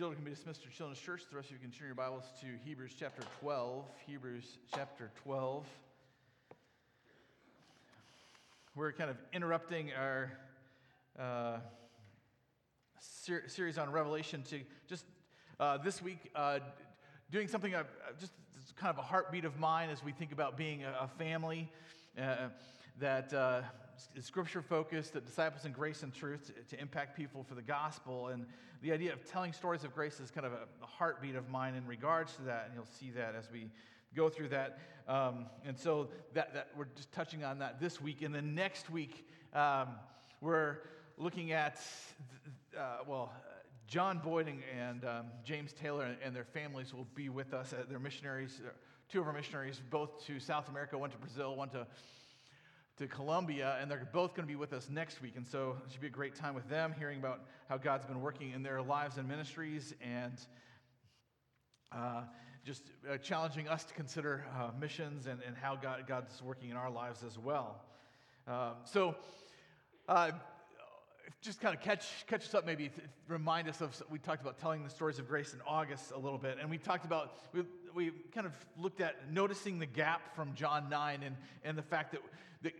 Children can be dismissed to Children's Church. The rest of you can turn your Bibles to Hebrews chapter 12. Hebrews chapter 12. We're kind of interrupting our uh, ser- series on Revelation to just uh, this week uh, doing something uh, just kind of a heartbeat of mine as we think about being a, a family uh, that uh, scripture focused, that disciples in grace and truth to, to, impact people for the gospel. And the idea of telling stories of grace is kind of a, a, heartbeat of mine in regards to that. And you'll see that as we go through that. Um, and so that, that we're just touching on that this week. And then next week, um, we're looking at, uh, well, John Boyd and, um, James Taylor and, and, their families will be with us. Uh, they're missionaries, uh, two of our missionaries, both to South America, one to Brazil, one to to and they're both going to be with us next week. And so it should be a great time with them, hearing about how God's been working in their lives and ministries, and uh, just uh, challenging us to consider uh, missions and, and how God, God's working in our lives as well. Um, so, uh, just kind of catch, catch us up, maybe remind us of, we talked about telling the stories of grace in August a little bit, and we talked about, we, we kind of looked at noticing the gap from John 9 and, and the fact that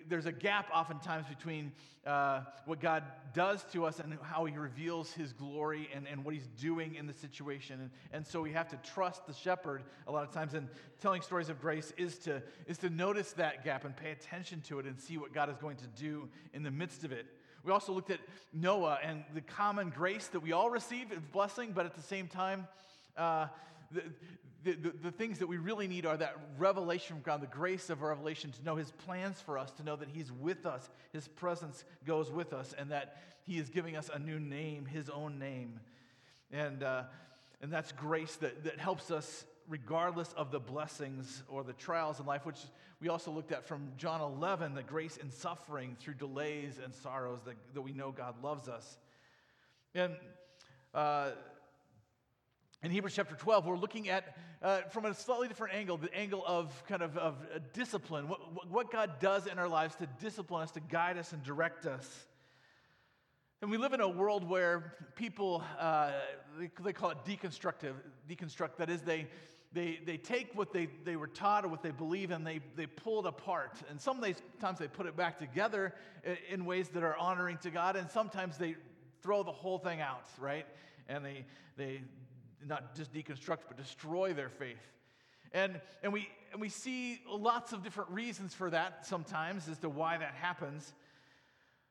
there's a gap oftentimes between uh, what God does to us and how He reveals His glory and, and what He's doing in the situation. And, and so we have to trust the shepherd a lot of times. And telling stories of grace is to, is to notice that gap and pay attention to it and see what God is going to do in the midst of it. We also looked at Noah and the common grace that we all receive blessing, but at the same time, uh, the, the, the, the, things that we really need are that revelation from God, the grace of revelation to know His plans for us, to know that He's with us, His presence goes with us, and that He is giving us a new name, His own name. And, uh, and that's grace that, that helps us regardless of the blessings or the trials in life, which we also looked at from John 11, the grace in suffering through delays and sorrows that, that we know God loves us. And uh, in Hebrews chapter 12, we're looking at, uh, from a slightly different angle, the angle of kind of, of discipline, what, what God does in our lives to discipline us, to guide us, and direct us. And we live in a world where people, uh, they, they, call it deconstructive, deconstruct. That is, they, they, they take what they, they were taught or what they believe and they, they pull it apart. And sometimes they put it back together in ways that are honoring to God, and sometimes they throw the whole thing out, right? And they, they not just deconstruct, but destroy their faith. And, and, we, and we see lots of different reasons for that sometimes as to why that happens.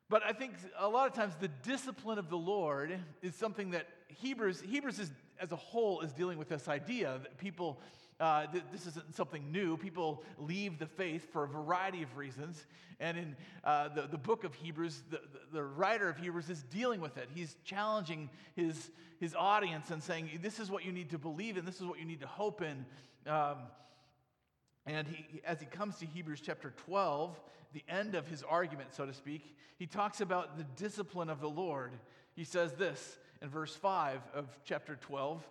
But I think a lot of times the discipline of the Lord is something that Hebrews, Hebrews is, as a whole is dealing with this idea that people, uh, th- this isn't something new. People leave the faith for a variety of reasons. And in uh, the, the book of Hebrews, the, the, writer of Hebrews is dealing with it. He's challenging his, his audience and saying, This is what you need to believe in, this is what you need to hope in. Um, and he, as he comes to Hebrews chapter 12, the end of his argument, so to speak, he talks about the discipline of the Lord. He says this in verse 5 of chapter 12.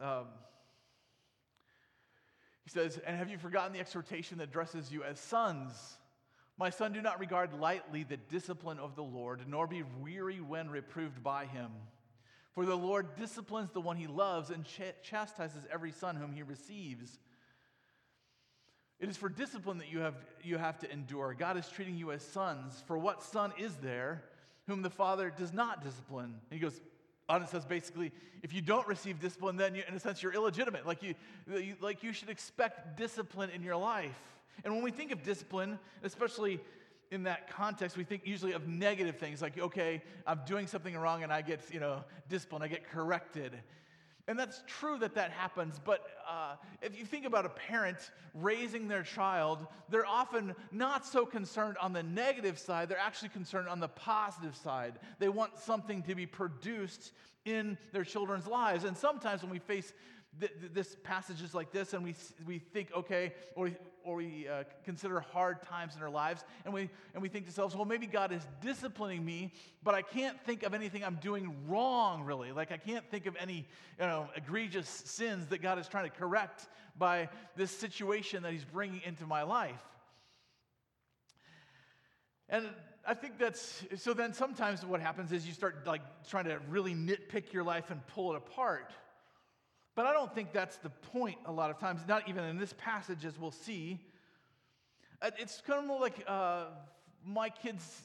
Um, he says, And have you forgotten the exhortation that addresses you as sons? My son, do not regard lightly the discipline of the Lord, nor be weary when reproved by him. For the Lord disciplines the one he loves and ch- chastises every son whom he receives. It is for discipline that you have, you have to endure. God is treating you as sons. For what son is there whom the father does not discipline? And he goes on and says basically, if you don't receive discipline, then you, in a sense you're illegitimate. Like you, you, like you should expect discipline in your life. And when we think of discipline, especially in that context, we think usually of negative things like, okay, I'm doing something wrong and I get, you know, disciplined, I get corrected. And that's true that that happens, but uh, if you think about a parent raising their child, they're often not so concerned on the negative side, they're actually concerned on the positive side. They want something to be produced in their children's lives. And sometimes when we face th- this passages like this and we, we think, okay, or or we uh, consider hard times in our lives and we, and we think to ourselves, well, maybe God is disciplining me, but I can't think of anything I'm doing wrong, really. Like, I can't think of any you know, egregious sins that God is trying to correct by this situation that He's bringing into my life. And I think that's so. Then sometimes what happens is you start like trying to really nitpick your life and pull it apart. But I don't think that's the point a lot of times, not even in this passage, as we'll see. Uh, it's kind of more like uh, my kids,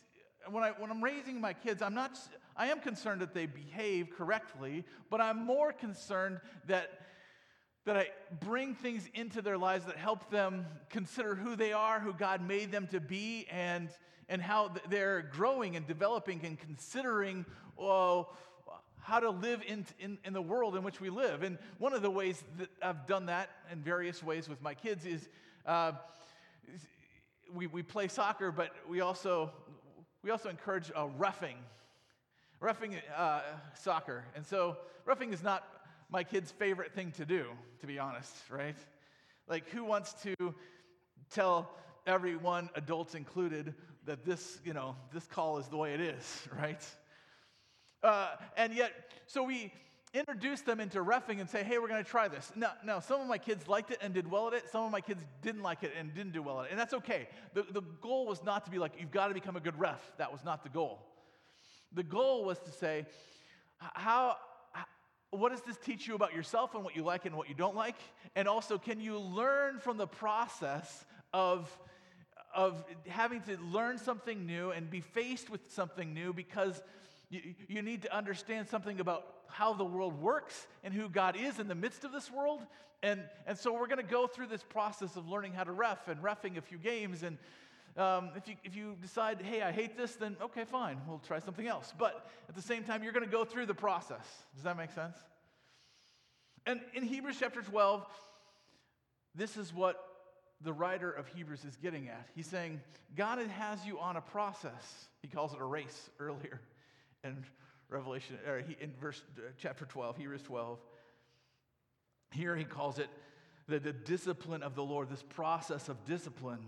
when, I, when I'm raising my kids, I'm not, I am concerned that they behave correctly, but I'm more concerned that, that I bring things into their lives that help them consider who they are, who God made them to be, and, and how they're growing and developing and considering, oh, how to live in, in, in, the world in which we live. And one of the ways that I've done that in various ways with my kids is uh, we, we play soccer, but we also, we also encourage uh, roughing, roughing uh, soccer. And so roughing is not my kid's favorite thing to do, to be honest, right? Like, who wants to tell everyone, adults included, that this, you know, this call is the way it is, right? Uh, and yet, so we introduce them into refing and say, hey, we're going to try this. Now, now, some of my kids liked it and did well at it. Some of my kids didn't like it and didn't do well at it. And that's okay. The, the goal was not to be like, you've got to become a good ref. That was not the goal. The goal was to say, how, what does this teach you about yourself and what you like and what you don't like? And also, can you learn from the process of, of having to learn something new and be faced with something new because you, you need to understand something about how the world works and who God is in the midst of this world. And, and so we're going to go through this process of learning how to ref and refing a few games. And um, if, you, if you decide, hey, I hate this, then okay, fine, we'll try something else. But at the same time, you're going to go through the process. Does that make sense? And in Hebrews chapter 12, this is what the writer of Hebrews is getting at. He's saying, God has you on a process. He calls it a race earlier in Revelation, or he, in verse uh, chapter 12, Hebrews 12. Here he calls it the, the discipline of the Lord, this process of discipline.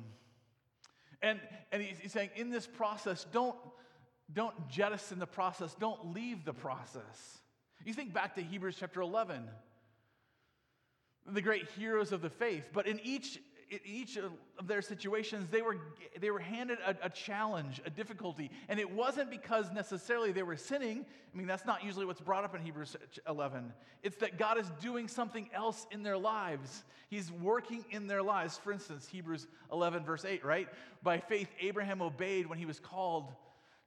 And, and he's, he's saying, in this process, don't, don't jettison the process, don't leave the process. You think back to Hebrews chapter 11, the great heroes of the faith, but in each in each of their situations, they were, they were handed a, a, challenge, a difficulty. And it wasn't because necessarily they were sinning. I mean, that's not usually what's brought up in Hebrews 11. It's that God is doing something else in their lives. He's working in their lives. For instance, Hebrews 11, verse 8, right? By faith, Abraham obeyed when he was called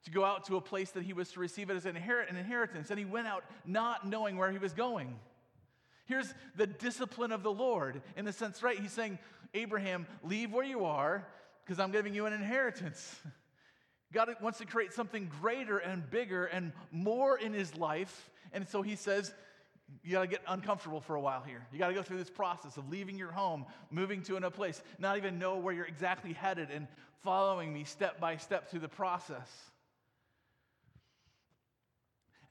to go out to a place that he was to receive it as an inheritance. And he went out not knowing where he was going. Here's the discipline of the Lord in the sense, right? He's saying, Abraham, leave where you are because I'm giving you an inheritance. God wants to create something greater and bigger and more in his life. And so he says, you got to get uncomfortable for a while here. You got to go through this process of leaving your home, moving to another place, not even know where you're exactly headed, and following me step by step through the process.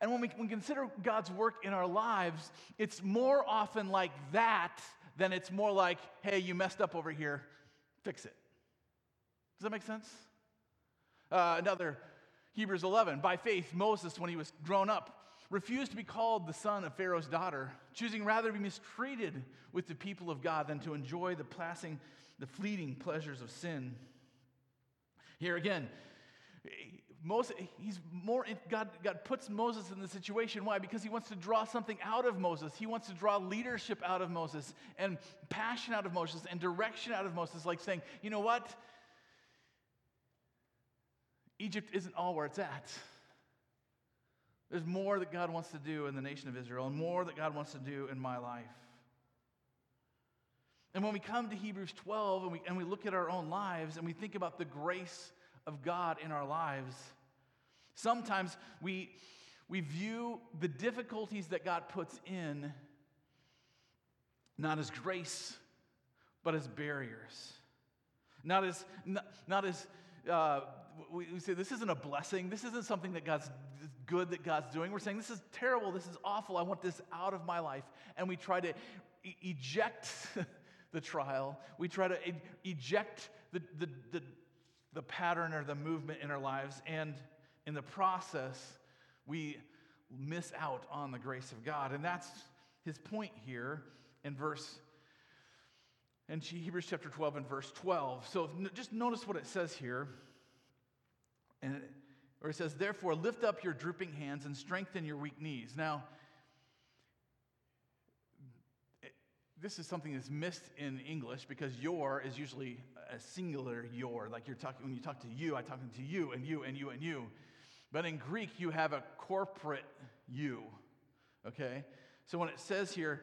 And when we, when we consider God's work in our lives, it's more often like that than it's more like, hey, you messed up over here, fix it. Does that make sense? Uh, another, Hebrews 11. By faith, Moses, when he was grown up, refused to be called the son of Pharaoh's daughter, choosing rather to be mistreated with the people of God than to enjoy the passing, the fleeting pleasures of sin. Here again, Moses, he's more, God, God puts Moses in the situation. Why? Because he wants to draw something out of Moses. He wants to draw leadership out of Moses and passion out of Moses and direction out of Moses, like saying, you know what? Egypt isn't all where it's at. There's more that God wants to do in the nation of Israel and more that God wants to do in my life. And when we come to Hebrews 12 and we, and we look at our own lives and we think about the grace of God in our lives, sometimes we, we view the difficulties that God puts in not as grace, but as barriers. Not as, not, not as uh, we, we say, this isn't a blessing. This isn't something that God's good that God's doing. We're saying, this is terrible. This is awful. I want this out of my life. And we try to e- eject the trial. We try to e- eject the, the, the, the pattern or the movement in our lives. And in the process, we miss out on the grace of God. And that's his point here in verse in Hebrews chapter 12 and verse 12. So just notice what it says here. And where it says, Therefore, lift up your drooping hands and strengthen your weak knees. Now, this is something that's missed in English because your is usually a singular your. Like you're talking, when you talk to you, I'm talking to you and you and you and you. But in Greek, you have a corporate you, okay? So when it says here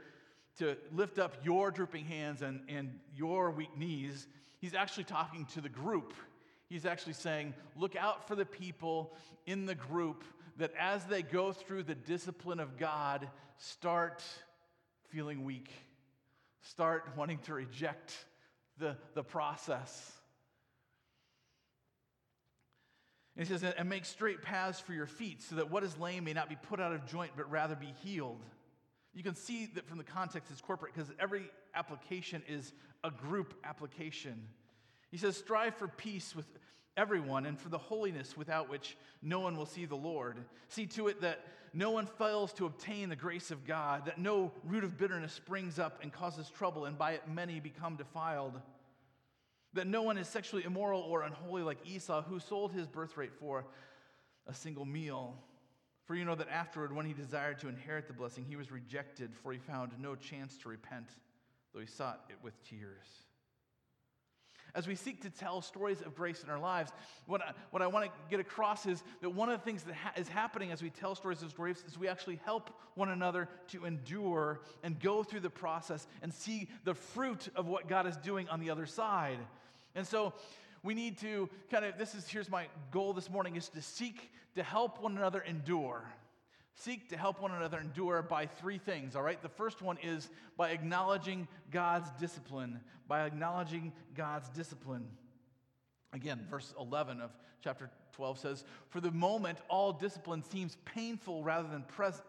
to lift up your drooping hands and, and your weak knees, he's actually talking to the group. He's actually saying, look out for the people in the group that as they go through the discipline of God, start feeling weak, start wanting to reject the, the process. And he says, and make straight paths for your feet so that what is lame may not be put out of joint, but rather be healed. You can see that from the context it's corporate because every application is a group application. He says, strive for peace with everyone and for the holiness without which no one will see the Lord. See to it that no one fails to obtain the grace of God, that no root of bitterness springs up and causes trouble, and by it many become defiled. That no one is sexually immoral or unholy like Esau, who sold his birthright for a single meal. For you know that afterward, when he desired to inherit the blessing, he was rejected, for he found no chance to repent, though he sought it with tears. As we seek to tell stories of grace in our lives, what I, what I want to get across is that one of the things that ha- is happening as we tell stories of grace is we actually help one another to endure and go through the process and see the fruit of what God is doing on the other side. And so we need to kind of, this is, here's my goal this morning, is to seek to help one another endure. Seek to help one another endure by three things, all right? The first one is by acknowledging God's discipline, by acknowledging God's discipline. Again, verse 11 of chapter 12 says, For the moment, all discipline seems painful rather than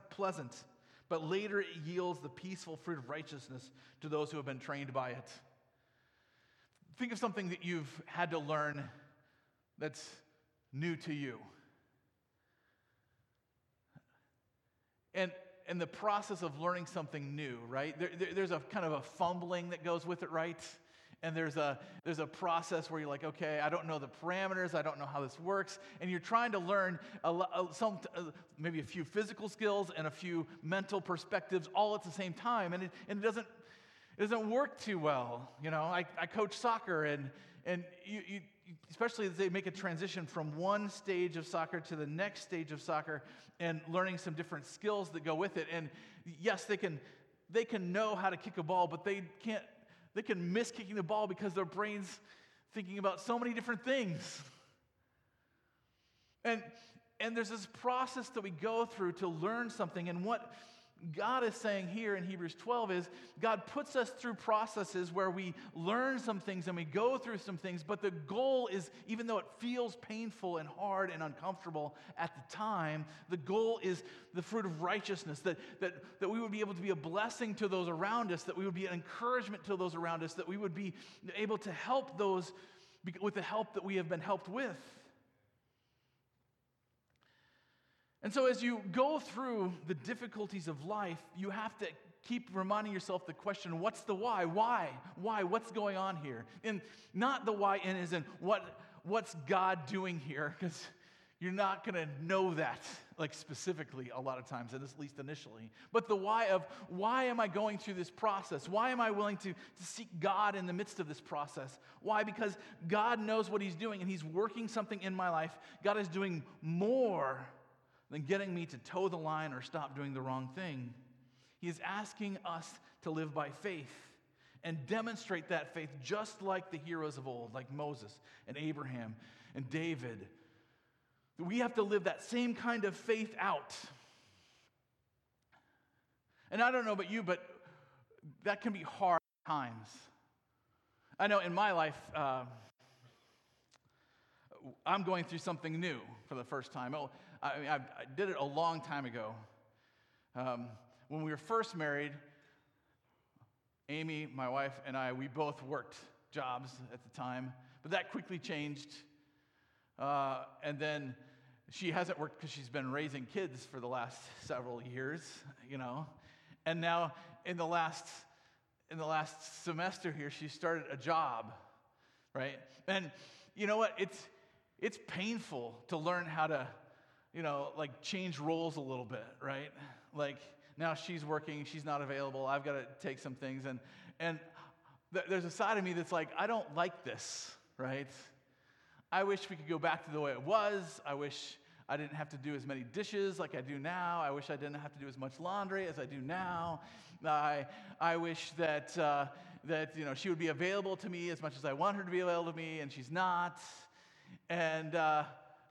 pleasant, but later it yields the peaceful fruit of righteousness to those who have been trained by it. Think of something that you've had to learn that's new to you. And in the process of learning something new, right? There, there, there's a kind of a fumbling that goes with it, right? And there's a, there's a process where you're like, okay, I don't know the parameters, I don't know how this works. And you're trying to learn a, a, some, uh, maybe a few physical skills and a few mental perspectives all at the same time. And it, and it, doesn't, it doesn't work too well. You know, I, I coach soccer, and, and you, you, especially as they make a transition from one stage of soccer to the next stage of soccer and learning some different skills that go with it. And yes, they can, they can know how to kick a ball, but they can't, they can miss kicking the ball because their brain's thinking about so many different things. And, and there's this process that we go through to learn something. And what God is saying here in Hebrews 12 is God puts us through processes where we learn some things and we go through some things, but the goal is, even though it feels painful and hard and uncomfortable at the time, the goal is the fruit of righteousness, that, that, that we would be able to be a blessing to those around us, that we would be an encouragement to those around us, that we would be able to help those with the help that we have been helped with. And so, as you go through the difficulties of life, you have to keep reminding yourself the question what's the why? Why? Why? What's going on here? And not the why in is in what, what's God doing here? Because you're not going to know that like specifically a lot of times, at least initially. But the why of why am I going through this process? Why am I willing to, to seek God in the midst of this process? Why? Because God knows what He's doing and He's working something in my life. God is doing more than getting me to toe the line or stop doing the wrong thing. He is asking us to live by faith and demonstrate that faith just like the heroes of old, like Moses and Abraham and David. We have to live that same kind of faith out. And I don't know about you, but that can be hard times. I know in my life, uh, I'm going through something new for the first time. Oh, I, mean, I, I did it a long time ago. Um, when we were first married, Amy, my wife, and I, we both worked jobs at the time, but that quickly changed. Uh, and then she hasn't worked because she's been raising kids for the last several years, you know. And now in the last in the last semester here, she started a job, right? And you know what? It's it's painful to learn how to you know, like change roles a little bit, right? Like, now she's working, she's not available. I've got to take some things. And, and th- there's a side of me that's like, I don't like this, right? I wish we could go back to the way it was. I wish I didn't have to do as many dishes like I do now. I wish I didn't have to do as much laundry as I do now. I, I wish that, uh, that you know, she would be available to me as much as I want her to be available to me, and she's not. And, uh,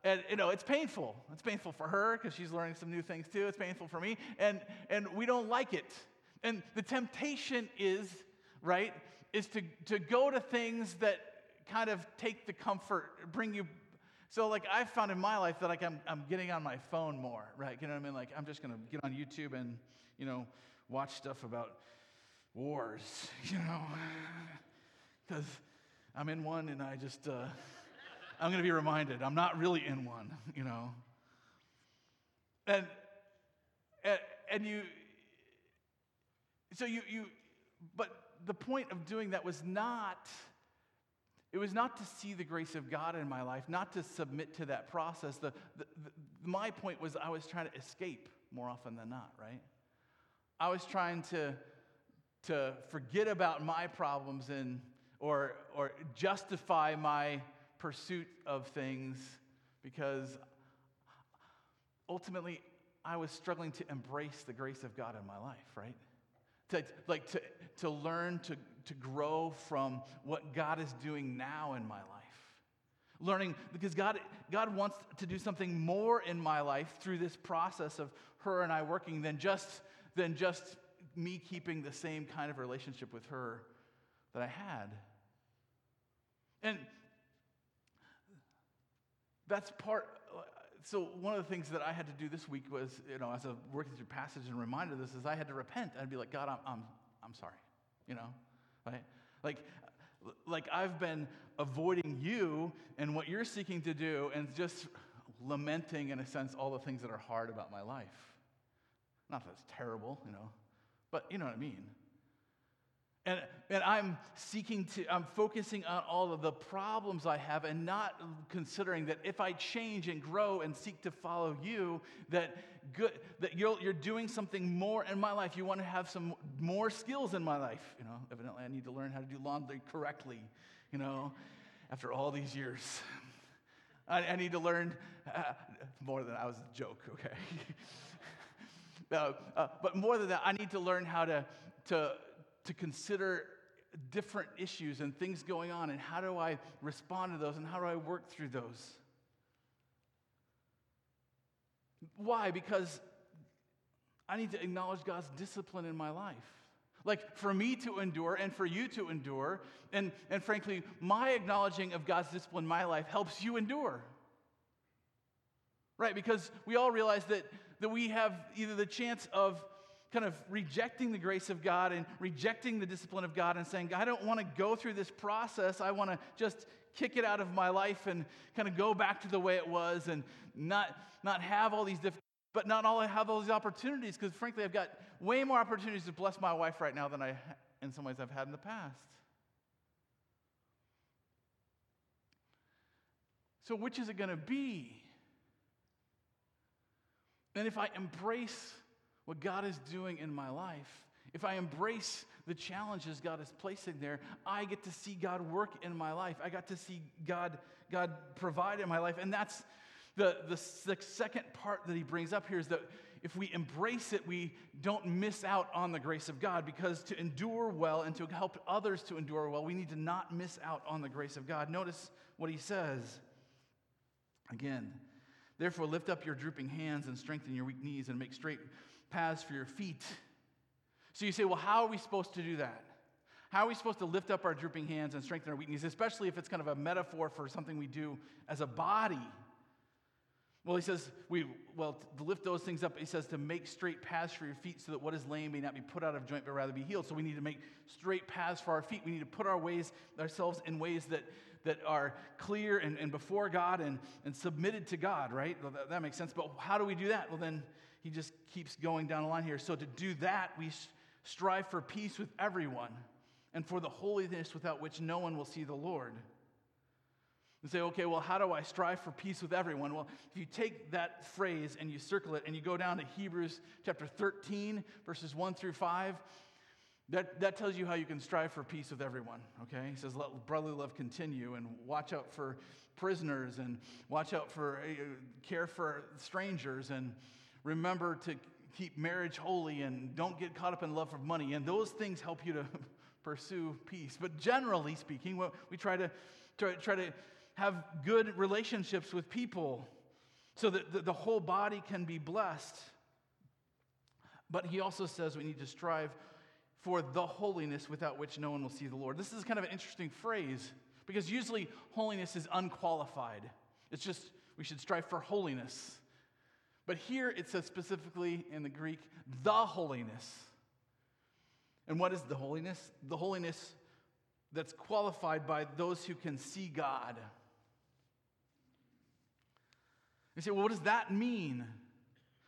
and you know, it's painful. It's painful for her because she's learning some new things too. It's painful for me, and, and we don't like it. And the temptation is, right, is to, to go to things that kind of take the comfort, bring you. So, like, I've found in my life that like I'm, I'm getting on my phone more, right? You know what I mean? Like, I'm just to get on YouTube and, you know, watch stuff about wars, you know, because I'm in one and I just, uh, I'm going to be reminded I'm not really in one, you know. And, and, and you, so you, you, but the point of doing that was not, it was not to see the grace of God in my life, not to submit to that process. The, the, the, my point was I was trying to escape more often than not, right? I was trying to, to forget about my problems and, or, or justify my pursuit of things because ultimately I was struggling to embrace the grace of God in my life, right? To, like to, to learn to, to grow from what God is doing now in my life. Learning because God, God wants to do something more in my life through this process of her and I working than just, than just me keeping the same kind of relationship with her that I had. And that's part so one of the things that i had to do this week was you know as a working through passage and reminder of this is i had to repent i'd be like god i'm, I'm, I'm sorry you know right? Like like i've been avoiding you and what you're seeking to do and just lamenting in a sense all the things that are hard about my life. Not that it's terrible you know but you know what i mean and, and I'm seeking to, I'm focusing on all of the problems I have and not considering that if I change and grow and seek to follow you, that, good, that you're, you're doing something more in my life. You want to have some more skills in my life. You know, evidently I need to learn how to do laundry correctly, you know, after all these years. I, I need to learn uh, more than I was a joke, okay? uh, uh, but more than that, I need to learn how to, to, to consider different issues and things going on, and how do I respond to those, and how do I work through those? Why? Because I need to acknowledge God's discipline in my life. Like for me to endure and for you to endure, and, and frankly, my acknowledging of God's discipline in my life helps you endure. Right? Because we all realize that, that we have either the chance of kind of rejecting the grace of God and rejecting the discipline of God and saying, I don't want to go through this process. I want to just kick it out of my life and kind of go back to the way it was and not, not have all these different, but not all have all these opportunities because frankly, I've got way more opportunities to bless my wife right now than I, in some ways, I've had in the past. So, which is it going to be? And if I embrace what God is doing in my life, if I embrace the challenges God is placing there, I get to see God work in my life. I got to see God, God provide in my life. And that's the, the, the second part that he brings up here is that if we embrace it, we don't miss out on the grace of God because to endure well and to help others to endure well, we need to not miss out on the grace of God. Notice what he says again. Therefore, lift up your drooping hands and strengthen your weak knees and make straight paths for your feet. So you say, well, how are we supposed to do that? How are we supposed to lift up our drooping hands and strengthen our weak knees, especially if it's kind of a metaphor for something we do as a body? Well, he says, we, well, to lift those things up, he says to make straight paths for your feet so that what is lame may not be put out of joint, but rather be healed. So we need to make straight paths for our feet. We need to put our ways, ourselves in ways that, that are clear and, and before God and, and submitted to God, right? Well, that, that makes sense. But how do we do that? Well, then he just keeps going down the line here. So to do that, we strive for peace with everyone and for the holiness without which no one will see the Lord. and say, okay, well, how do I strive for peace with everyone? Well, if you take that phrase and you circle it and you go down to Hebrews chapter 13, verses 1 through 5, that, that tells you how you can strive for peace with everyone, okay? He says, let brotherly love continue and watch out for prisoners and watch out for uh, care for strangers and remember to keep marriage holy and don't get caught up in love for money. And those things help you to pursue peace. But generally speaking, we try to try, try to have good relationships with people so that the, the whole body can be blessed. But he also says we need to strive for the holiness without which no one will see the Lord. This is kind of an interesting phrase because usually holiness is unqualified. It's just we should strive for holiness. But here it says specifically in the Greek, the holiness. And what is the holiness? The holiness that's qualified by those who can see God. You say, well, what does that mean?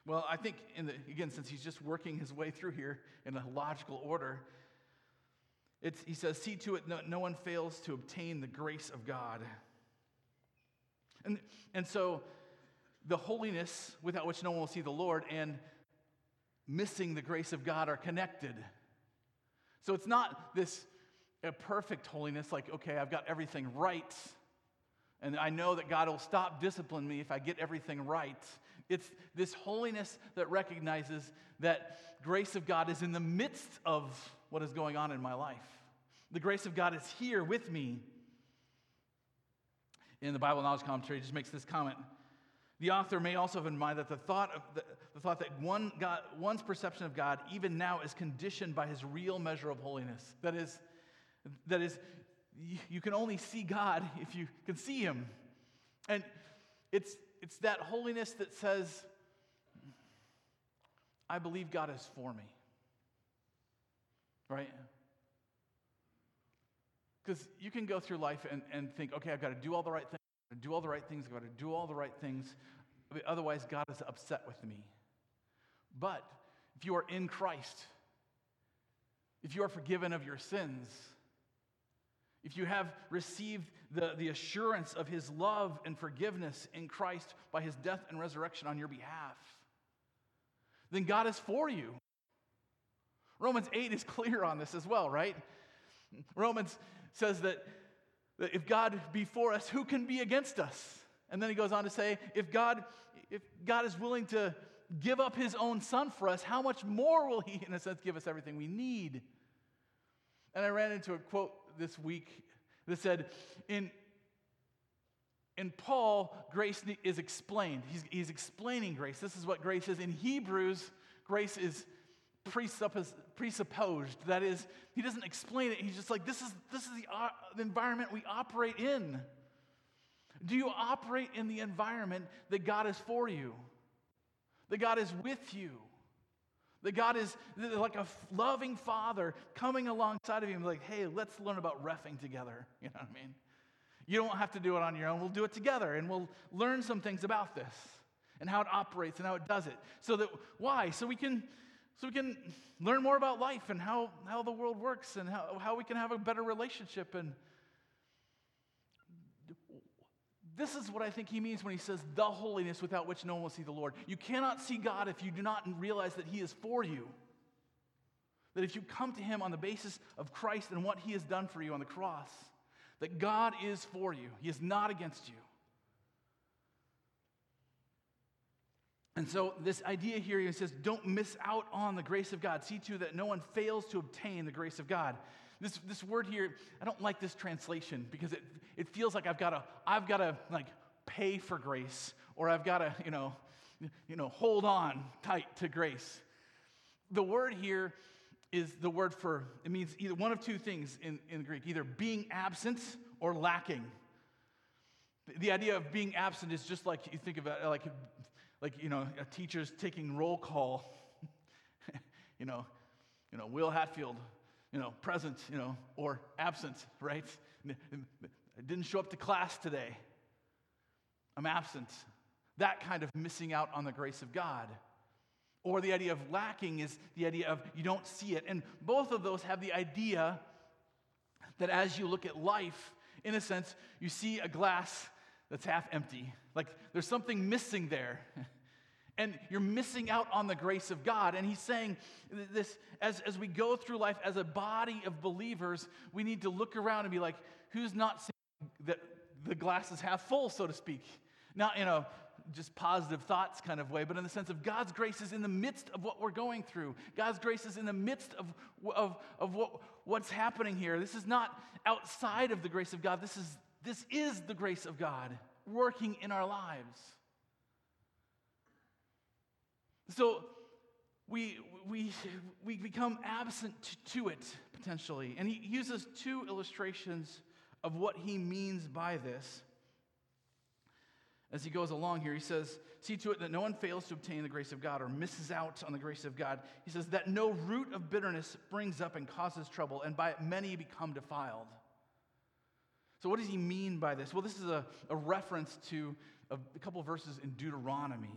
Well, I think, in the, again, since he's just working his way through here in a logical order, he says, See to it no, no one fails to obtain the grace of God. And, and so, the holiness without which no one will see the Lord and missing the grace of God are connected. So, it's not this a perfect holiness, like, okay, I've got everything right, and I know that God will stop disciplining me if I get everything right. It's this holiness that recognizes that grace of God is in the midst of what is going on in my life. The grace of God is here with me. In the Bible Knowledge Commentary, just makes this comment. The author may also have in mind that the thought, of the, the thought that one God, one's perception of God, even now, is conditioned by his real measure of holiness. That is, that is, you can only see God if you can see him. And it's, it's that holiness that says, I believe God is for me. Right? Because you can go through life and, and think, okay, I've got to do all the right things, do all the right things, I've got to do all the right things. Otherwise, God is upset with me. But if you are in Christ, if you are forgiven of your sins, if you have received the, the assurance of his love and forgiveness in Christ by his death and resurrection on your behalf, then God is for you. Romans 8 is clear on this as well, right? Romans says that, that if God be for us, who can be against us? And then he goes on to say, if God, if God is willing to give up his own son for us, how much more will he, in a sense, give us everything we need? And I ran into a quote this week that said, in, in Paul, grace is explained. He's, he's explaining grace. This is what grace is. In Hebrews, grace is presuppos- presupposed. That is, he doesn't explain it. He's just like, this is, this is the, uh, environment we operate in. Do you operate in the environment that God is for you? That God is with you? That God is like a loving father coming alongside of you and like, hey, let's learn about refing together. You know what I mean? You don't have to do it on your own. We'll do it together and we'll learn some things about this and how it operates and how it does it. So that why? So we can so we can learn more about life and how, how the world works and how, how we can have a better relationship and this is what I think he means when he says, the holiness without which no one will see the Lord. You cannot see God if you do not realize that he is for you. That if you come to him on the basis of Christ and what he has done for you on the cross, that God is for you, he is not against you. And so, this idea here, he says, don't miss out on the grace of God. See to that no one fails to obtain the grace of God. This, this word here, I don't like this translation because it, it feels like I've got to, I've got to like pay for grace or I've got to, you know, you know, hold on tight to grace. The word here is the word for, it means either one of two things in, in Greek, either being absent or lacking. The idea of being absent is just like you think it like, like you know, a teacher's taking roll call. you know, you know, Will Hatfield, you know, present, you know, or absent, right? I didn't show up to class today. I'm absent. That kind of missing out on the grace of God. Or the idea of lacking is the idea of you don't see it. And both of those have the idea that as you look at life, In a sense, you see a glass that's half empty. Like there's something missing there. And you're missing out on the grace of God. And he's saying this as, as we go through life as a body of believers, we need to look around and be like, who's not seeing that the glass is half full, so to speak? Not in a just positive thoughts kind of way, but in the sense of God's grace is in the midst of what we're going through. God's grace is in the midst of, of, of what, what's happening here. This is not outside of the grace of God. This is, this is the grace of God working in our lives. So we, we, we become absent to it potentially. And he uses two illustrations of what he means by this. As he goes along here, he says, See to it that no one fails to obtain the grace of God or misses out on the grace of God. He says, That no root of bitterness springs up and causes trouble, and by it many become defiled. So, what does he mean by this? Well, this is a, a reference to a, a couple verses in Deuteronomy.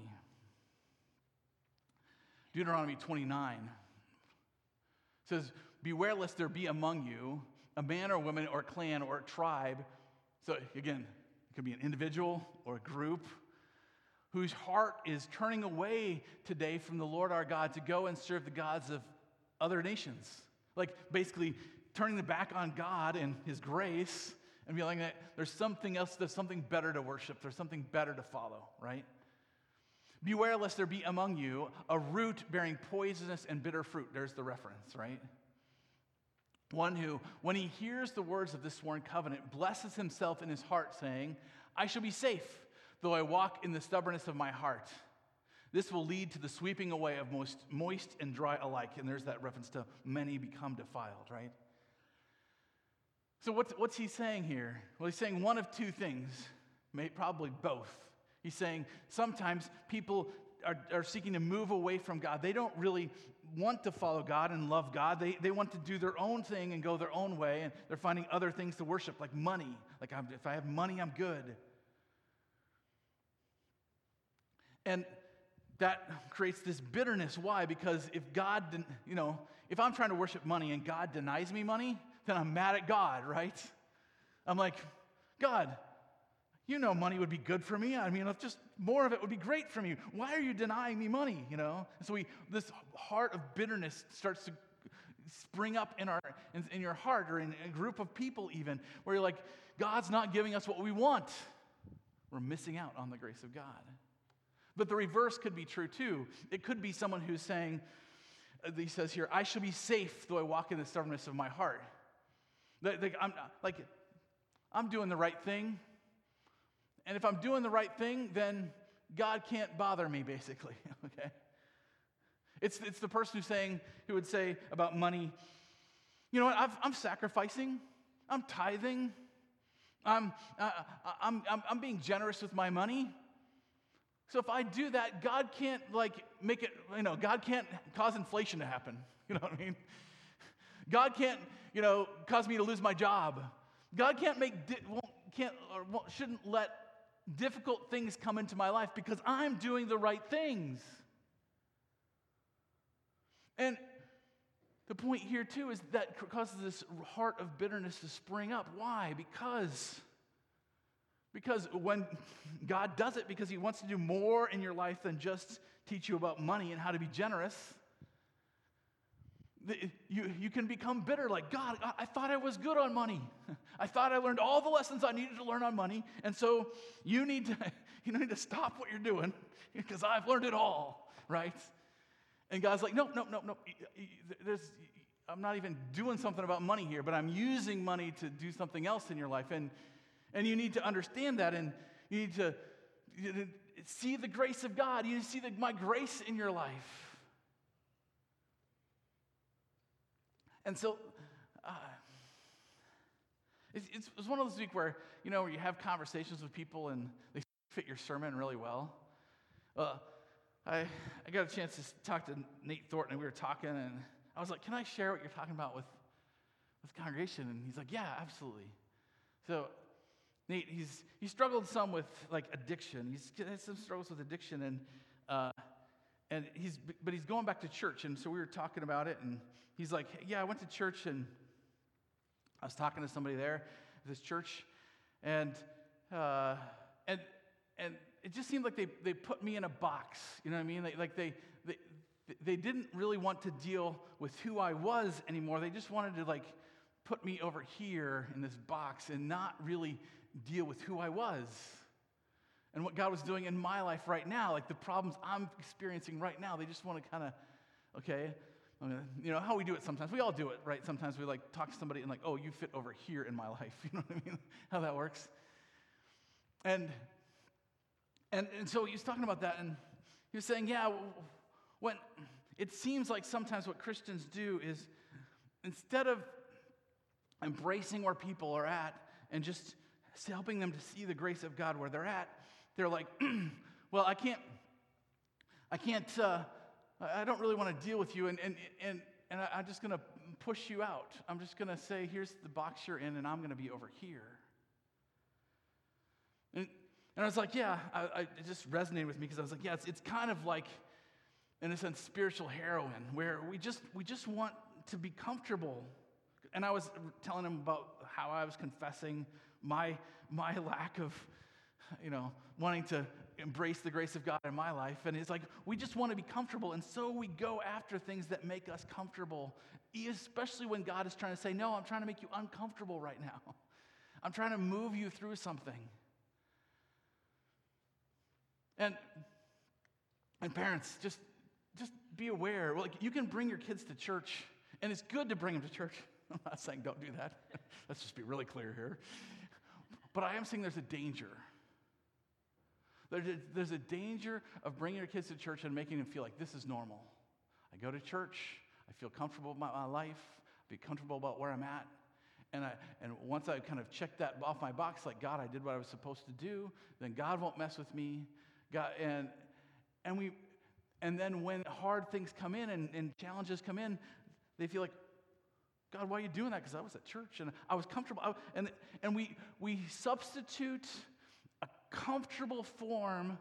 Deuteronomy 29 says, Beware lest there be among you a man or woman or clan or tribe. So, again, it could be an individual or a group whose heart is turning away today from the Lord our God to go and serve the gods of other nations. Like basically turning the back on God and His grace and feeling that there's something else, there's something better to worship, there's something better to follow, right? Beware lest there be among you a root bearing poisonous and bitter fruit. There's the reference, right? One who, when he hears the words of this sworn covenant, blesses himself in his heart, saying, I shall be safe, though I walk in the stubbornness of my heart. This will lead to the sweeping away of most moist and dry alike. And there's that reference to many become defiled, right? So, what's, what's he saying here? Well, he's saying one of two things, probably both. He's saying sometimes people are, are seeking to move away from God. They don't really want to follow God and love God. They, they want to do their own thing and go their own way, and they're finding other things to worship, like money. Like, I'm, if I have money, I'm good. And that creates this bitterness. Why? Because if God, you know, if I'm trying to worship money and God denies me money, then I'm mad at God, right? I'm like, God, you know money would be good for me. I mean, just more of it would be great for me. Why are you denying me money? You know? And so we, this heart of bitterness starts to spring up in, our, in, in your heart or in a group of people even, where you're like, God's not giving us what we want. We're missing out on the grace of God. But the reverse could be true too. It could be someone who's saying, uh, he says here, I shall be safe though I walk in the stubbornness of my heart. Like, I'm, like, I'm doing the right thing. And if I'm doing the right thing, then God can't bother me, basically. okay? It's, it's the person who's saying, who would say about money, you know what, i am sacrificing, I'm tithing, I'm, uh, I'm, I'm, I'm being generous with my money. So if I do that, God can't like make it, you know, God can't cause inflation to happen. You know what I mean? God can't, you know, cause me to lose my job. God can't make, di- won't, can't, or won't, shouldn't let difficult things come into my life because I'm doing the right things. And the point here, too, is that causes this heart of bitterness to spring up. Why? Because. Because when God does it, because He wants to do more in your life than just teach you about money and how to be generous, you, you can become bitter like, God, I, thought I was good on money. I thought I learned all the lessons I needed to learn on money. And so you need to, you need to stop what you're doing because I've learned it all, right? And God's like, no, no, no, no. There's, I'm not even doing something about money here, but I'm using money to do something else in your life. And, and you need to understand that. And you need to, you need to see the grace of God. You need to see the, my grace in your life. And so uh, it's, it's, it's, one of those weeks where, you know, where you have conversations with people and they fit your sermon really well. Uh, I, I got a chance to talk to Nate Thornton, and we were talking, and I was like, Can I share what you're talking about with, with the congregation? And he's like, Yeah, absolutely. So, Nate, he's, he struggled some with like addiction. He's had some struggles with addiction, and, uh, and he's, but he's going back to church. And so we were talking about it, and he's like, Yeah, I went to church and I was talking to somebody there. this church, and uh, and and it just seemed like they, they put me in a box. You know what I mean? Like, like they, they they didn't really want to deal with who I was anymore. They just wanted to like put me over here in this box and not really deal with who I was and what God was doing in my life right now, like the problems I'm experiencing right now. They just want to kind of, okay, gonna, you know how we do it sometimes. We all do it, right? Sometimes we like talk to somebody and like, oh, you fit over here in my life. You know what I mean? How that works. And and and so he was talking about that, and he was saying, yeah, when it seems like sometimes what Christians do is instead of embracing where people are at and just helping them to see the grace of God where they're at, they're like, well, I can't, I can't, uh, I don't really want to deal with you, and, and, and, and I'm just going to push you out. I'm just going to say, here's the box you're in, and I'm going to be over here. And, and I was like, yeah, I, I, it just resonated with me because I was like, yeah, it's, it's kind of like, in a sense, spiritual heroin, where we just, we just want to be comfortable. And I was telling him about how I was confessing my, my lack of, you know, wanting to embrace the grace of God in my life. And it's like, we just want to be comfortable. And so we go after things that make us comfortable, especially when God is trying to say, No, I'm trying to make you uncomfortable right now. I'm trying to move you through something. And, and parents, just, just be aware. Like, you can bring your kids to church, and it's good to bring them to church. I'm not saying don't do that. Let's just be really clear here. But I am saying there's a danger. There's a, there's a danger of bringing your kids to church and making them feel like this is normal. I go to church, I feel comfortable about my life, I be comfortable about where I'm at. And, I, and once I kind of check that off my box, like, God, I did what I was supposed to do, then God won't mess with me. God, and, and, we, and then when hard things come in and, and challenges come in, they feel like, God, why are you doing that? Because I was at church and I was comfortable. I, and, and we, we substitute comfortable form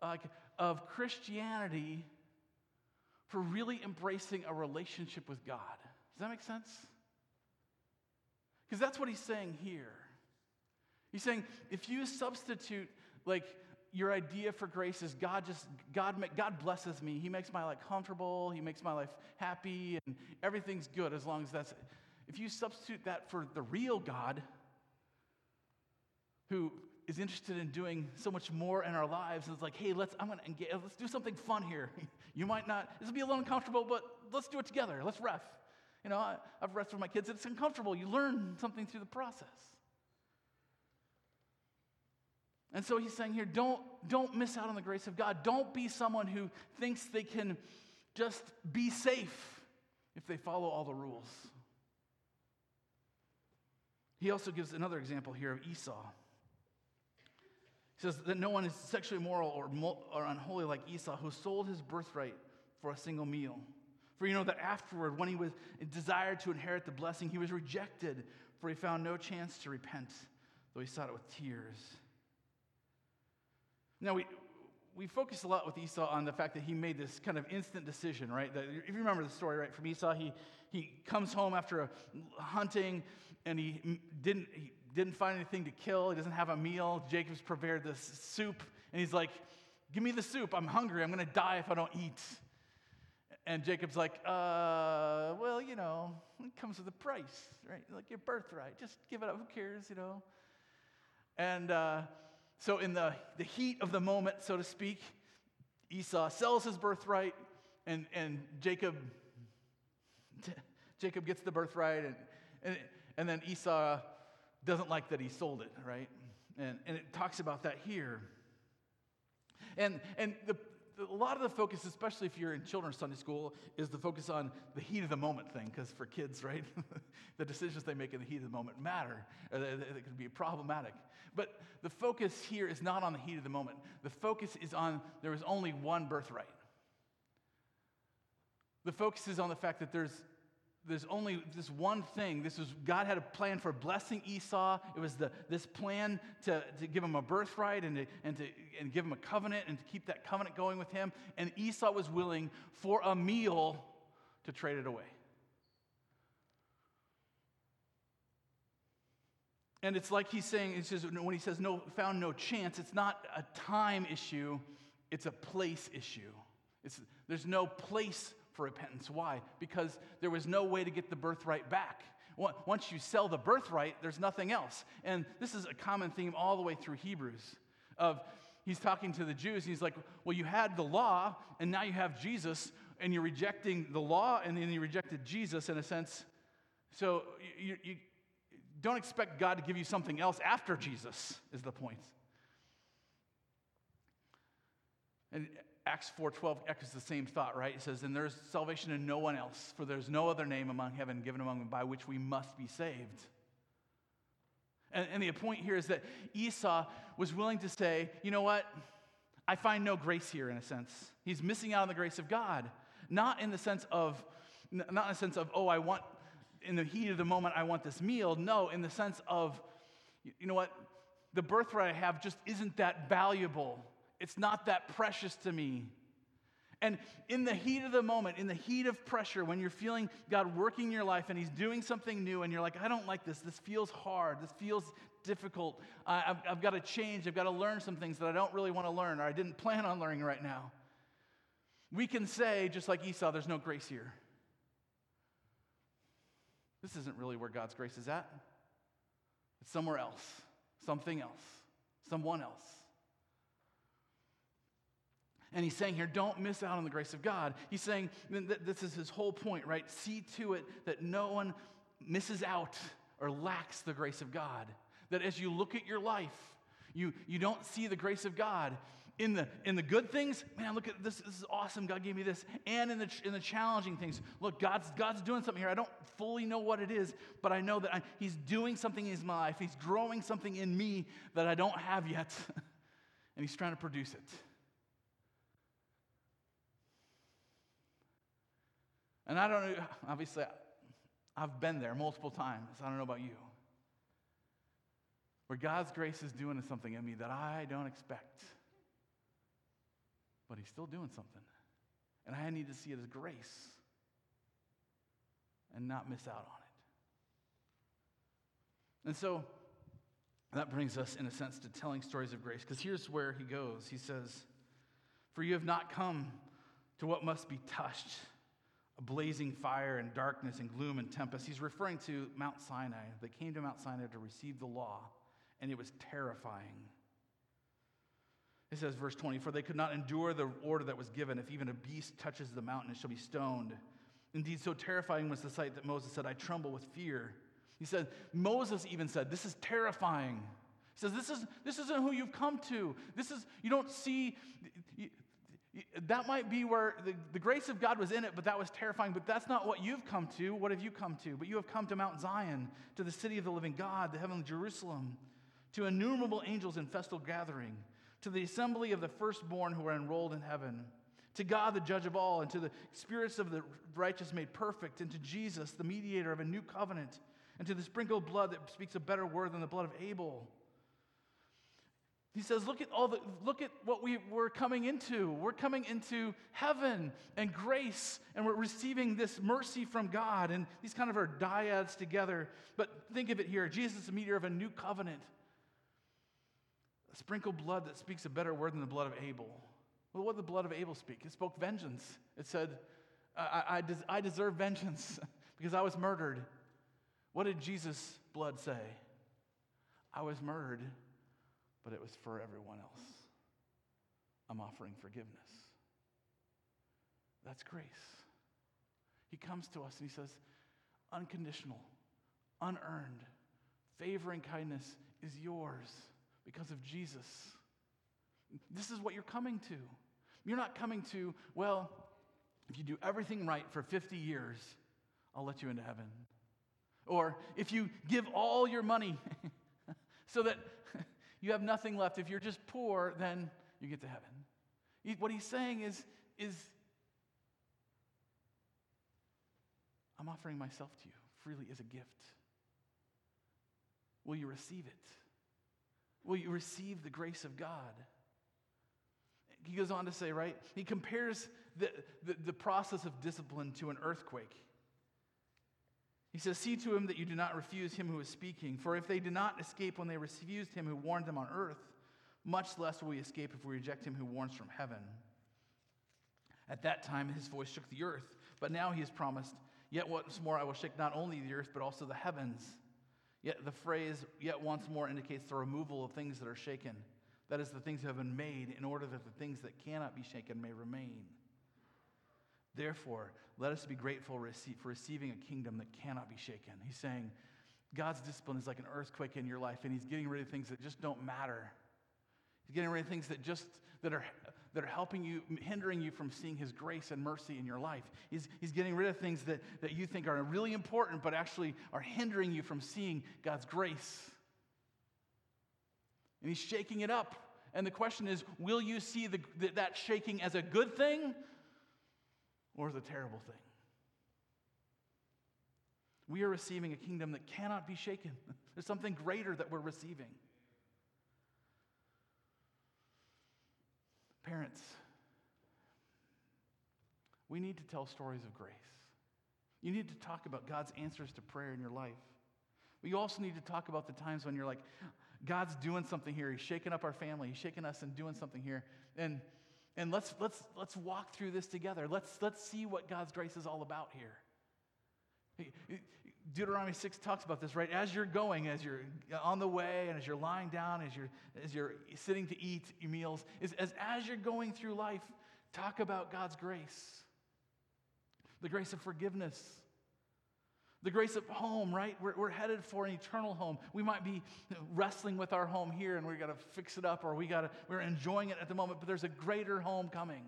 uh, of Christianity for really embracing a relationship with God. Does that make sense? Because that's what he's saying here. He's saying if you substitute like your idea for grace is God just, God, God blesses me. He makes my life comfortable. He makes my life happy, and everything's good as long as that's. If you substitute that for the real God, who is interested in doing so much more in our lives, and it's like, hey, let's, I'm gonna engage, let's do something fun here. you might not, this will be a little uncomfortable, but let's do it together. Let's ref. You know, I, I've refed with my kids. It's uncomfortable. You learn something through the process. And so he's saying here don't, don't miss out on the grace of God. Don't be someone who thinks they can just be safe if they follow all the rules. He also gives another example here of Esau. Says that no one is sexually immoral or, or unholy like Esau, who sold his birthright for a single meal. For you know that afterward, when he was desired to inherit the blessing, he was rejected, for he found no chance to repent, though he sought it with tears. Now, we, we focus a lot with Esau on the fact that he made this kind of instant decision, right? That, if you remember the story, right, from Esau, he, he comes home after a hunting and he didn't, he didn't find anything to kill. He doesn't have a meal. Jacob's prepared this soup, and he's like, Give me the soup. I'm hungry. I'm going to die if I don't eat. And Jacob's like, uh, well, you know, it comes with a price, right? Like your birthright. Just give it up. Who cares, you know? And uh, so, in the, the heat of the moment, so to speak, Esau sells his birthright, and, and Jacob, Jacob gets the birthright, and, and, and then Esau doesn't like that he sold it, right? And, and it talks about that here. And, and the, a lot of the focus, especially if you're in children's Sunday school, is the focus on the heat of the moment thing, because for kids, right, the decisions they make in the heat of the moment matter. They can be problematic. But the focus here is not on the heat of the moment. The focus is on there is only one birthright. The focus is on the fact that there's there's only this one thing. This was God had a plan for blessing Esau. It was the, this plan to, to give him a birthright and to, and to and give him a covenant and to keep that covenant going with him. And Esau was willing for a meal to trade it away. And it's like he's saying, it's just, when he says no, found no chance, it's not a time issue, it's a place issue. It's, there's no place for repentance. Why? Because there was no way to get the birthright back. Once you sell the birthright, there's nothing else. And this is a common theme all the way through Hebrews. Of he's talking to the Jews, he's like, "Well, you had the law, and now you have Jesus, and you're rejecting the law, and then you rejected Jesus in a sense. So you, you don't expect God to give you something else after Jesus." Is the point. And Acts 4:12 echoes the same thought, right? It says, "And there's salvation in no one else, for there's no other name among heaven given among them by which we must be saved." And, and the point here is that Esau was willing to say, "You know what? I find no grace here in a sense. He's missing out on the grace of God, not in the sense of not in the sense of, "Oh, I want in the heat of the moment I want this meal." No, in the sense of you know what? The birthright I have just isn't that valuable it's not that precious to me. And in the heat of the moment, in the heat of pressure, when you're feeling God working in your life and He's doing something new, and you're like, I don't like this. This feels hard. This feels difficult. I've, I've got to change. I've got to learn some things that I don't really want to learn or I didn't plan on learning right now. We can say, just like Esau, there's no grace here. This isn't really where God's grace is at. It's somewhere else, something else, someone else. And he's saying here, don't miss out on the grace of God. He's saying, this is his whole point, right? See to it that no one misses out or lacks the grace of God. That as you look at your life, you, you don't see the grace of God. In the, in the good things, man, look at this. This is awesome. God gave me this. And in the, in the challenging things, look, God's, God's doing something here. I don't fully know what it is, but I know that I, He's doing something in my life. He's growing something in me that I don't have yet. and He's trying to produce it. And I don't know, obviously, I've been there multiple times. I don't know about you. Where God's grace is doing something in me that I don't expect. But He's still doing something. And I need to see it as grace and not miss out on it. And so that brings us, in a sense, to telling stories of grace. Because here's where he goes He says, For you have not come to what must be touched blazing fire and darkness and gloom and tempest. He's referring to Mount Sinai. They came to Mount Sinai to receive the law, and it was terrifying. It says, verse 20, for they could not endure the order that was given. If even a beast touches the mountain, it shall be stoned. Indeed, so terrifying was the sight that Moses said, I tremble with fear. He said, Moses even said, This is terrifying. He says, This, is, this isn't who you've come to. This is, you don't see, that might be where the, the grace of God was in it, but that was terrifying. But that's not what you've come to. What have you come to? But you have come to Mount Zion, to the city of the living God, the heavenly Jerusalem, to innumerable angels in festal gathering, to the assembly of the firstborn who are enrolled in heaven, to God, the judge of all, and to the spirits of the righteous made perfect, and to Jesus, the mediator of a new covenant, and to the sprinkled blood that speaks a better word than the blood of Abel he says, look at all the look at what we, we're coming into. We're coming into heaven and grace, and we're receiving this mercy from God. And these kind of are dyads together. But think of it here: Jesus is a mediator of a new covenant. A sprinkled blood that speaks a better word than the blood of Abel. Well, what did the blood of Abel speak? It spoke vengeance. It said, I, I, des- I deserve vengeance because I was murdered. What did Jesus' blood say? I was murdered but it was for everyone else. I'm offering forgiveness. That's grace. He comes to us and he says, unconditional, unearned, favor and kindness is yours because of Jesus. This is what you're coming to. You're not coming to, well, if you do everything right for 50 years, I'll let you into heaven. Or if you give all your money so that you have nothing left. If you're just poor, then you get to heaven. He, what he's saying is, is I'm offering myself to you freely as a gift. Will you receive it? Will you receive the grace of God? He goes on to say, right? He compares the, the, the process of discipline to an earthquake. He says, See to him that you do not refuse him who is speaking. For if they did not escape when they refused him who warned them on earth, much less will we escape if we reject him who warns from heaven. At that time, his voice shook the earth, but now he has promised, Yet once more I will shake not only the earth, but also the heavens. Yet the phrase, yet once more, indicates the removal of things that are shaken. That is, the things that have been made, in order that the things that cannot be shaken may remain. Therefore, let us be grateful for receiving a kingdom that cannot be shaken. He's saying God's discipline is like an earthquake in your life, and He's getting rid of things that just don't matter. He's getting rid of things that just that are that are helping you, hindering you from seeing His grace and mercy in your life. He's, he's getting rid of things that, that you think are really important, but actually are hindering you from seeing God's grace. And He's shaking it up. And the question is will you see the, that shaking as a good thing or a terrible thing? We are receiving a kingdom that cannot be shaken. There's something greater that we're receiving. Parents, we need to tell stories of grace. You need to talk about God's answers to prayer in your life. But you also need to talk about the times when you're like, God's doing something here. He's shaking up our family. He's shaking us and doing something here. And, and let's, let's, let's walk through this together. Let's, let's see what God's grace is all about here. Deuteronomy 6 talks about this, right? As you're going, as you're on the way, and as you're lying down, as you're, as you're sitting to eat your meals, is as, as you're going through life, talk about God's grace. The grace of forgiveness. The grace of home, right? We're, we're headed for an eternal home. We might be wrestling with our home here and we got to fix it up or we got to, we're enjoying it at the moment, but there's a greater home coming.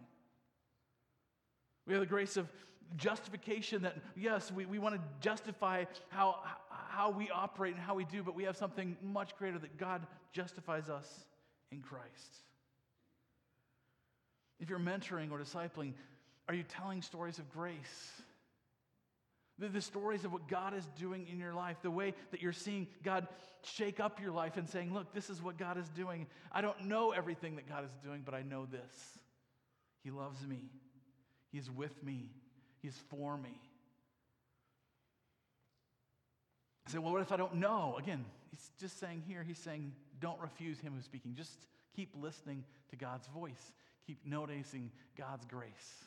We have the grace of justification that, yes, we, we want to justify how, how we operate and how we do, but we have something much greater that God justifies us in Christ. If you're mentoring or discipling, are you telling stories of grace? The, the, stories of what God is doing in your life, the way that you're seeing God shake up your life and saying, Look, this is what God is doing. I don't know everything that God is doing, but I know this. He loves me, He's with me, He's for me. I say, well, what if I don't know? Again, he's just saying here, he's saying, don't refuse him who's speaking. Just keep listening to God's voice, keep noticing God's grace.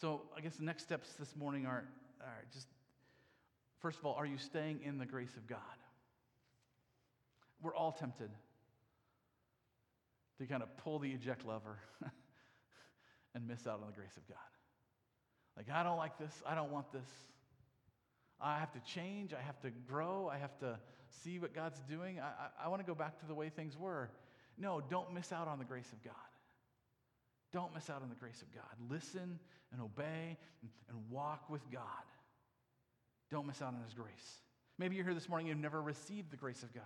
So, I guess the next steps this morning are, are just first of all, are you staying in the grace of God? We're all tempted to kind of pull the eject lever and miss out on the grace of God. Like, I don't like this. I don't want this. I have to change. I have to grow. I have to see what God's doing. I, I, I want to go back to the way things were. No, don't miss out on the grace of God. Don't miss out on the grace of God. Listen and obey and, walk with God. Don't miss out on His grace. Maybe you're here this morning and you've never received the grace of God.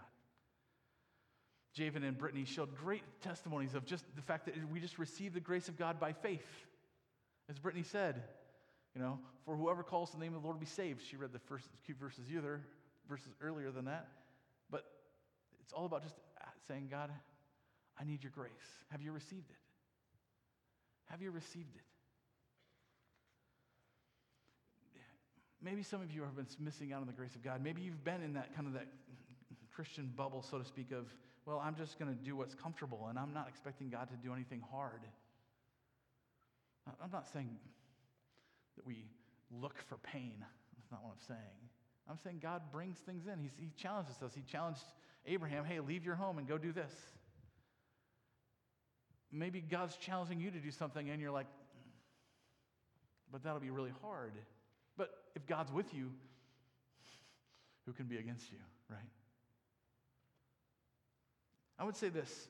Javen and Brittany showed great testimonies of just the fact that we just receive the grace of God by faith. As Brittany said, you know, for whoever calls the name of the Lord will be saved. She read the first few verses either, verses earlier than that. But it's all about just saying, God, I need your grace. Have you received it? Have you received it? Maybe some of you have been missing out on the grace of God. Maybe you've been in that kind of that Christian bubble, so to speak, of well, I'm just going to do what's comfortable and I'm not expecting God to do anything hard. I'm not saying that we look for pain. That's not what I'm saying. I'm saying God brings things in. He's, he challenges us. He challenged Abraham, hey, leave your home and go do this. Maybe God's challenging you to do something and you're like, but that'll be really hard. But if God's with you, who can be against you, right? I would say this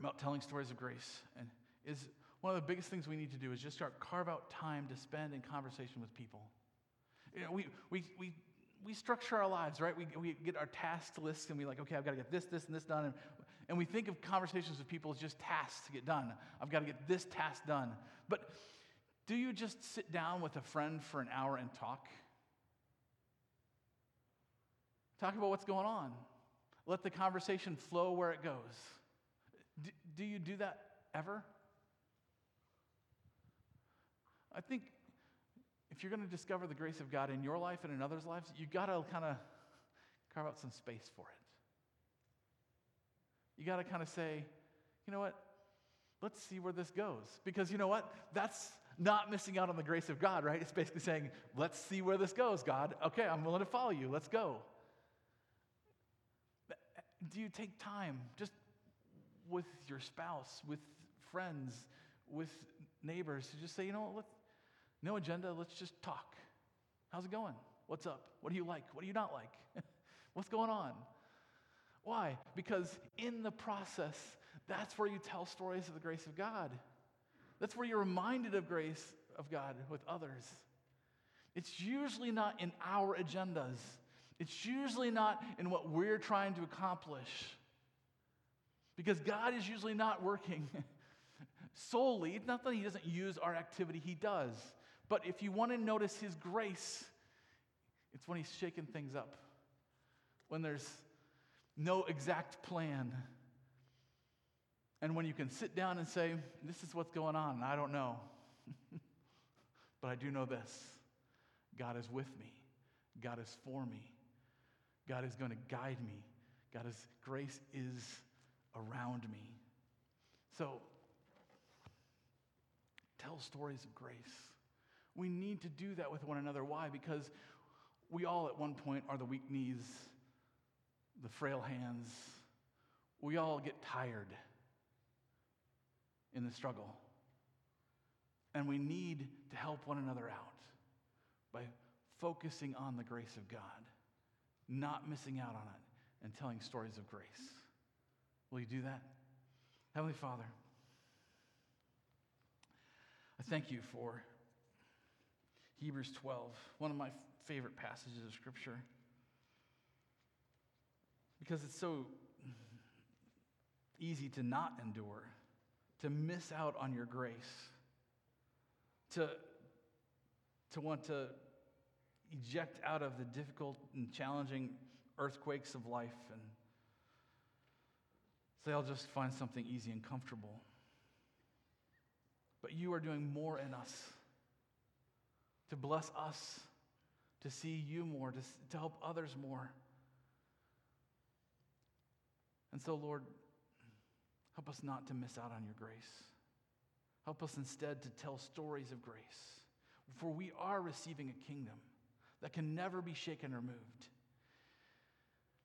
about telling stories of grace and is one of the biggest things we need to do is just start carve out time to spend in conversation with people. You know, we, we, we, we structure our lives, right? We, we get our task list and we like, okay, I've got to get this, this, and this done. And, and we think of conversations with people as just tasks to get done. I've got to get this task done. But do you just sit down with a friend for an hour and talk? Talk about what's going on. Let the conversation flow where it goes. D- do you do that ever? I think if you're going to discover the grace of God in your life and in others' lives, you've got to kind of carve out some space for it. You got to kind of say, you know what? Let's see where this goes. Because you know what? That's not missing out on the grace of God, right? It's basically saying, let's see where this goes, God. Okay, I'm willing to follow you. Let's go. Do you take time just with your spouse, with friends, with neighbors to just say, you know what? No agenda, let's just talk. How's it going? What's up? What do you like? What do you not like? What's going on? Why? Because in the process, that's where you tell stories of the grace of God. That's where you're reminded of grace of God with others. It's usually not in our agendas. It's usually not in what we're trying to accomplish. Because God is usually not working solely, not that He doesn't use our activity, He does. But if you want to notice His grace, it's when He's shaking things up, when there's no exact plan. And when you can sit down and say, This is what's going on, and I don't know. but I do know this God is with me, God is for me, God is going to guide me, God's grace is around me. So, tell stories of grace. We need to do that with one another. Why? Because we all, at one point, are the weak knees, the frail hands. We all get tired in the struggle. And we need to help one another out by focusing on the grace of God, not missing out on it, and telling stories of grace. Will you do that? Heavenly Father, I thank you for Hebrews 12, one of my favorite passages of Scripture, because it's so easy to not endure, to miss out on your grace, to, to want to eject out of the difficult and challenging earthquakes of life and say, I'll just find something easy and comfortable. But you are doing more in us to bless us, to see you more, to, to help others more. And so, Lord, help us not to miss out on your grace. Help us instead to tell stories of grace. For we are receiving a kingdom that can never be shaken or moved.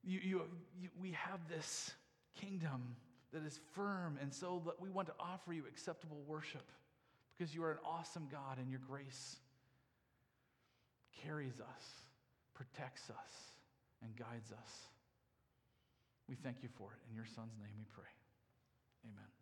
You, you, you, we have this kingdom that is firm, and so we want to offer you acceptable worship because you are an awesome God and your grace carries us, protects us, and guides us. We thank you for it. In your Son's name we pray. Amen.